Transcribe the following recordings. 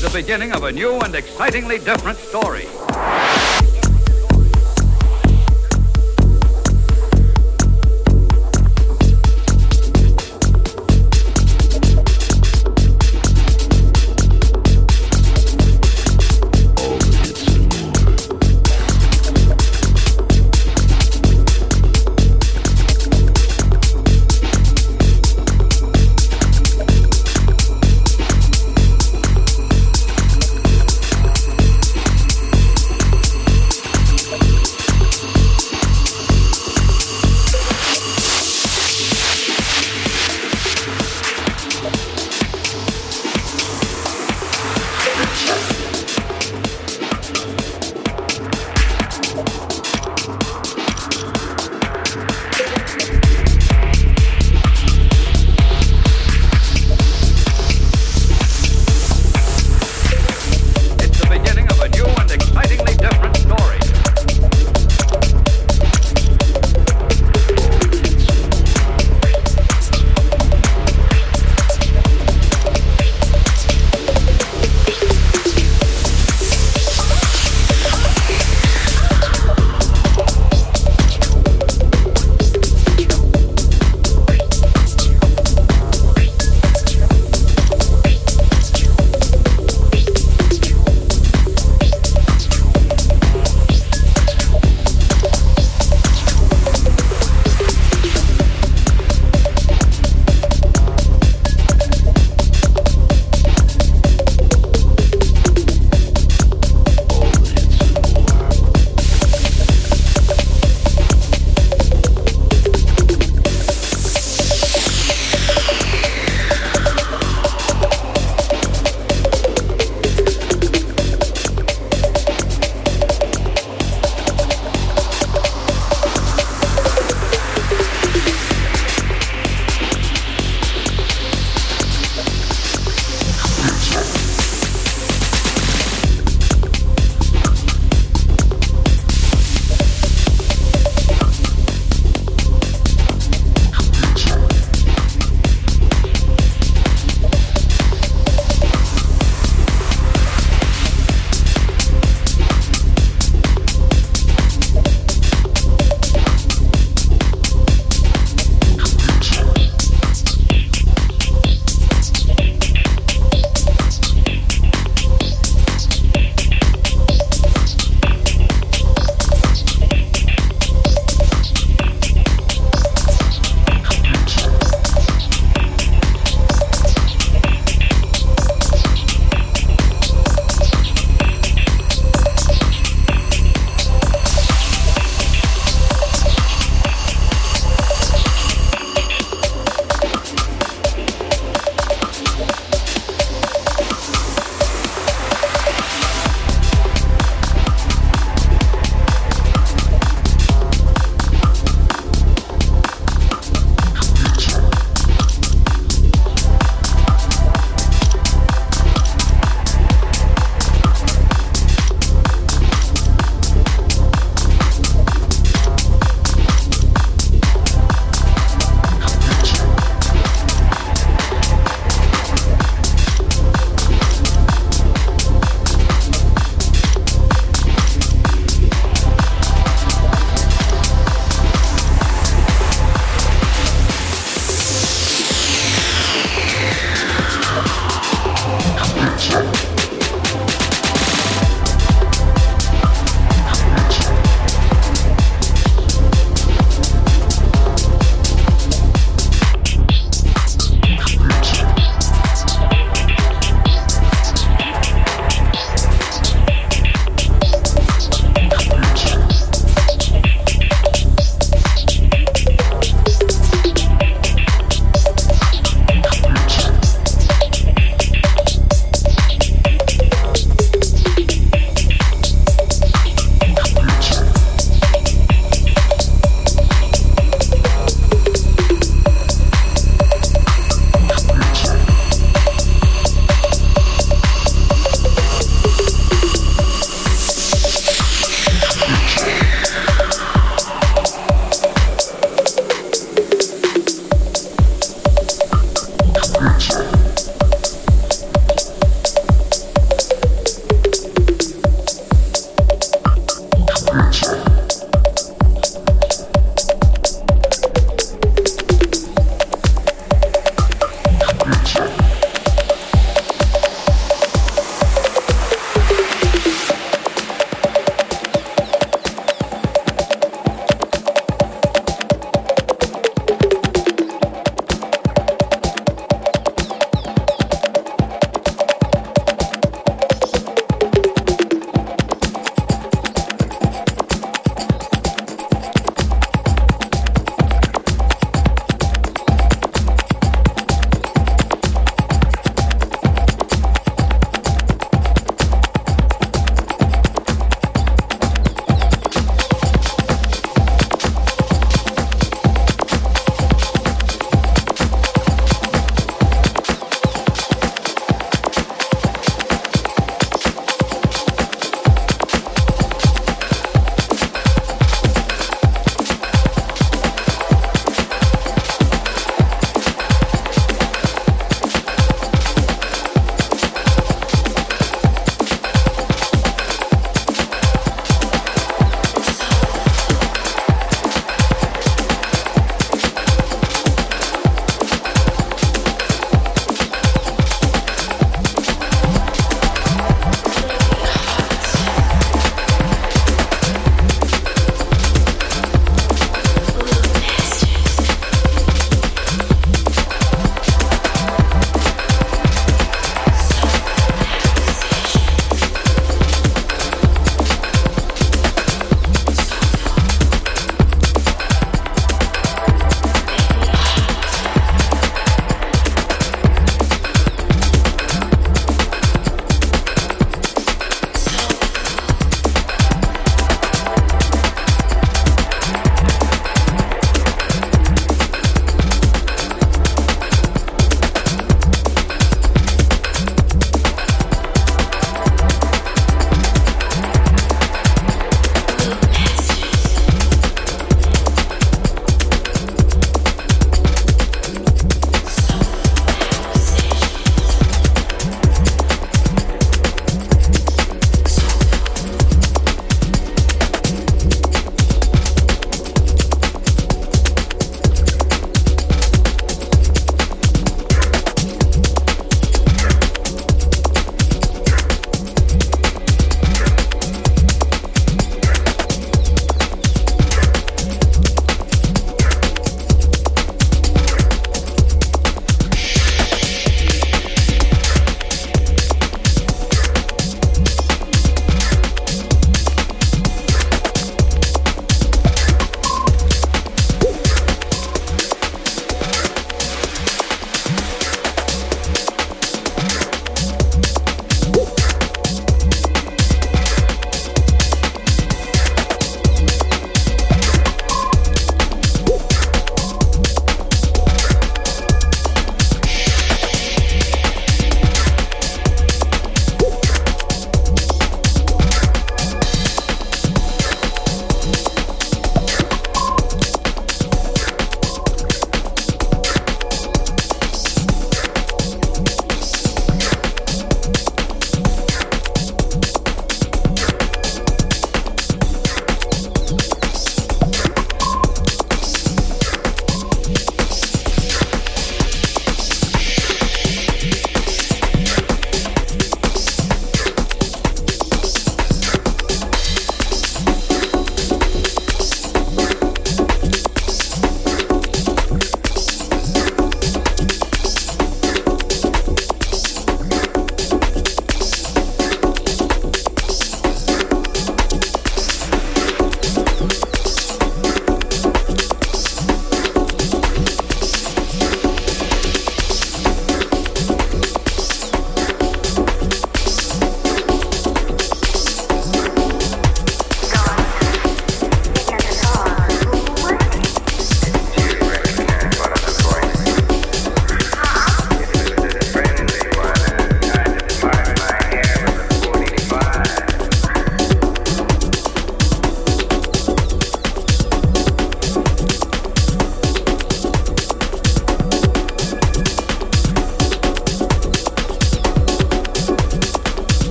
the beginning of a new and excitingly different story.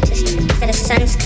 The sun's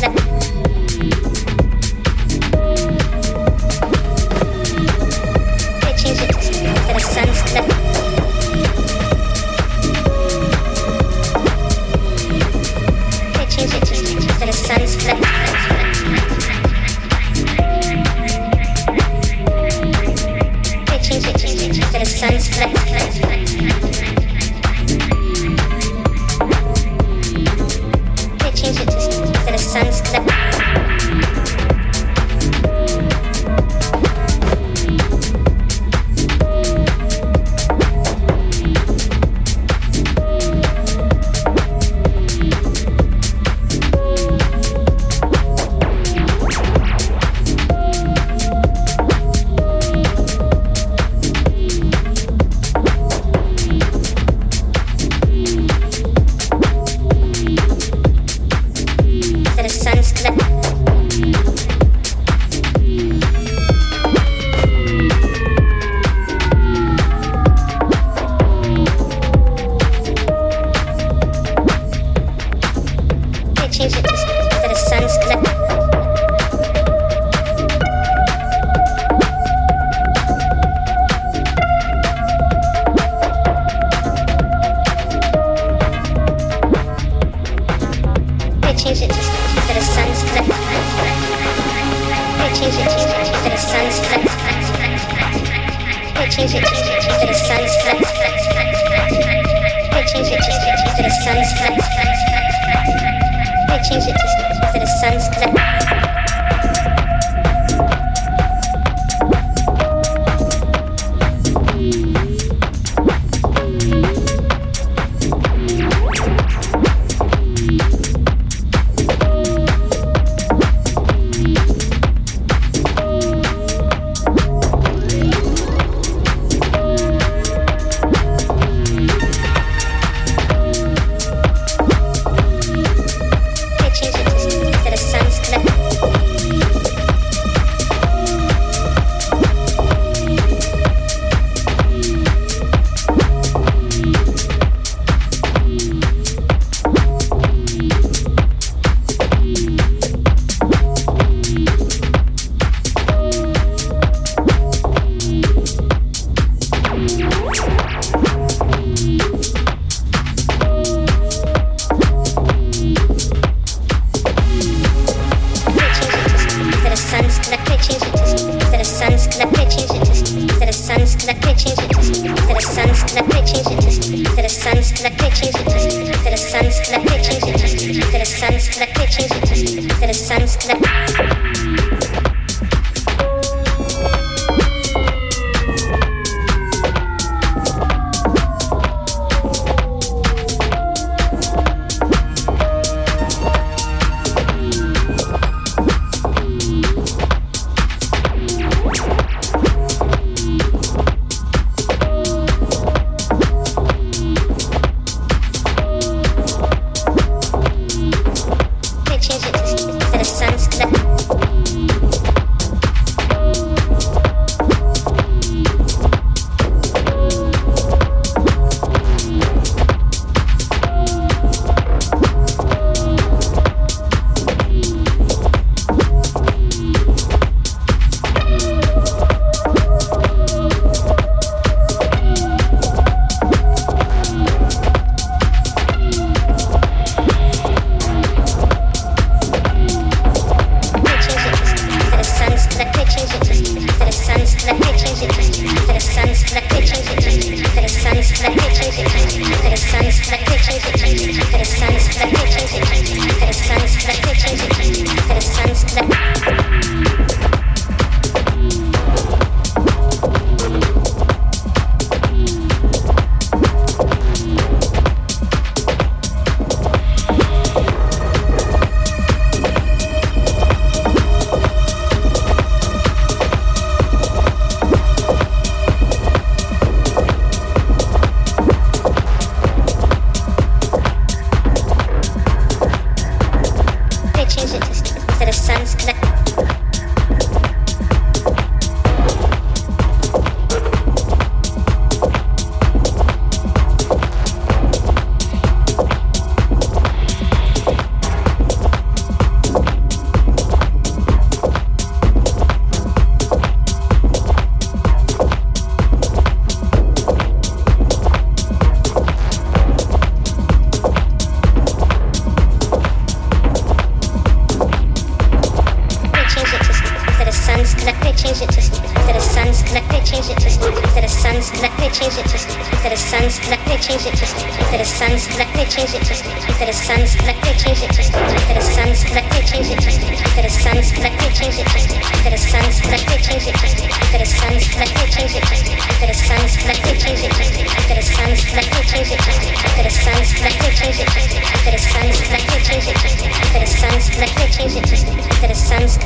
I changed it to, to the sun's.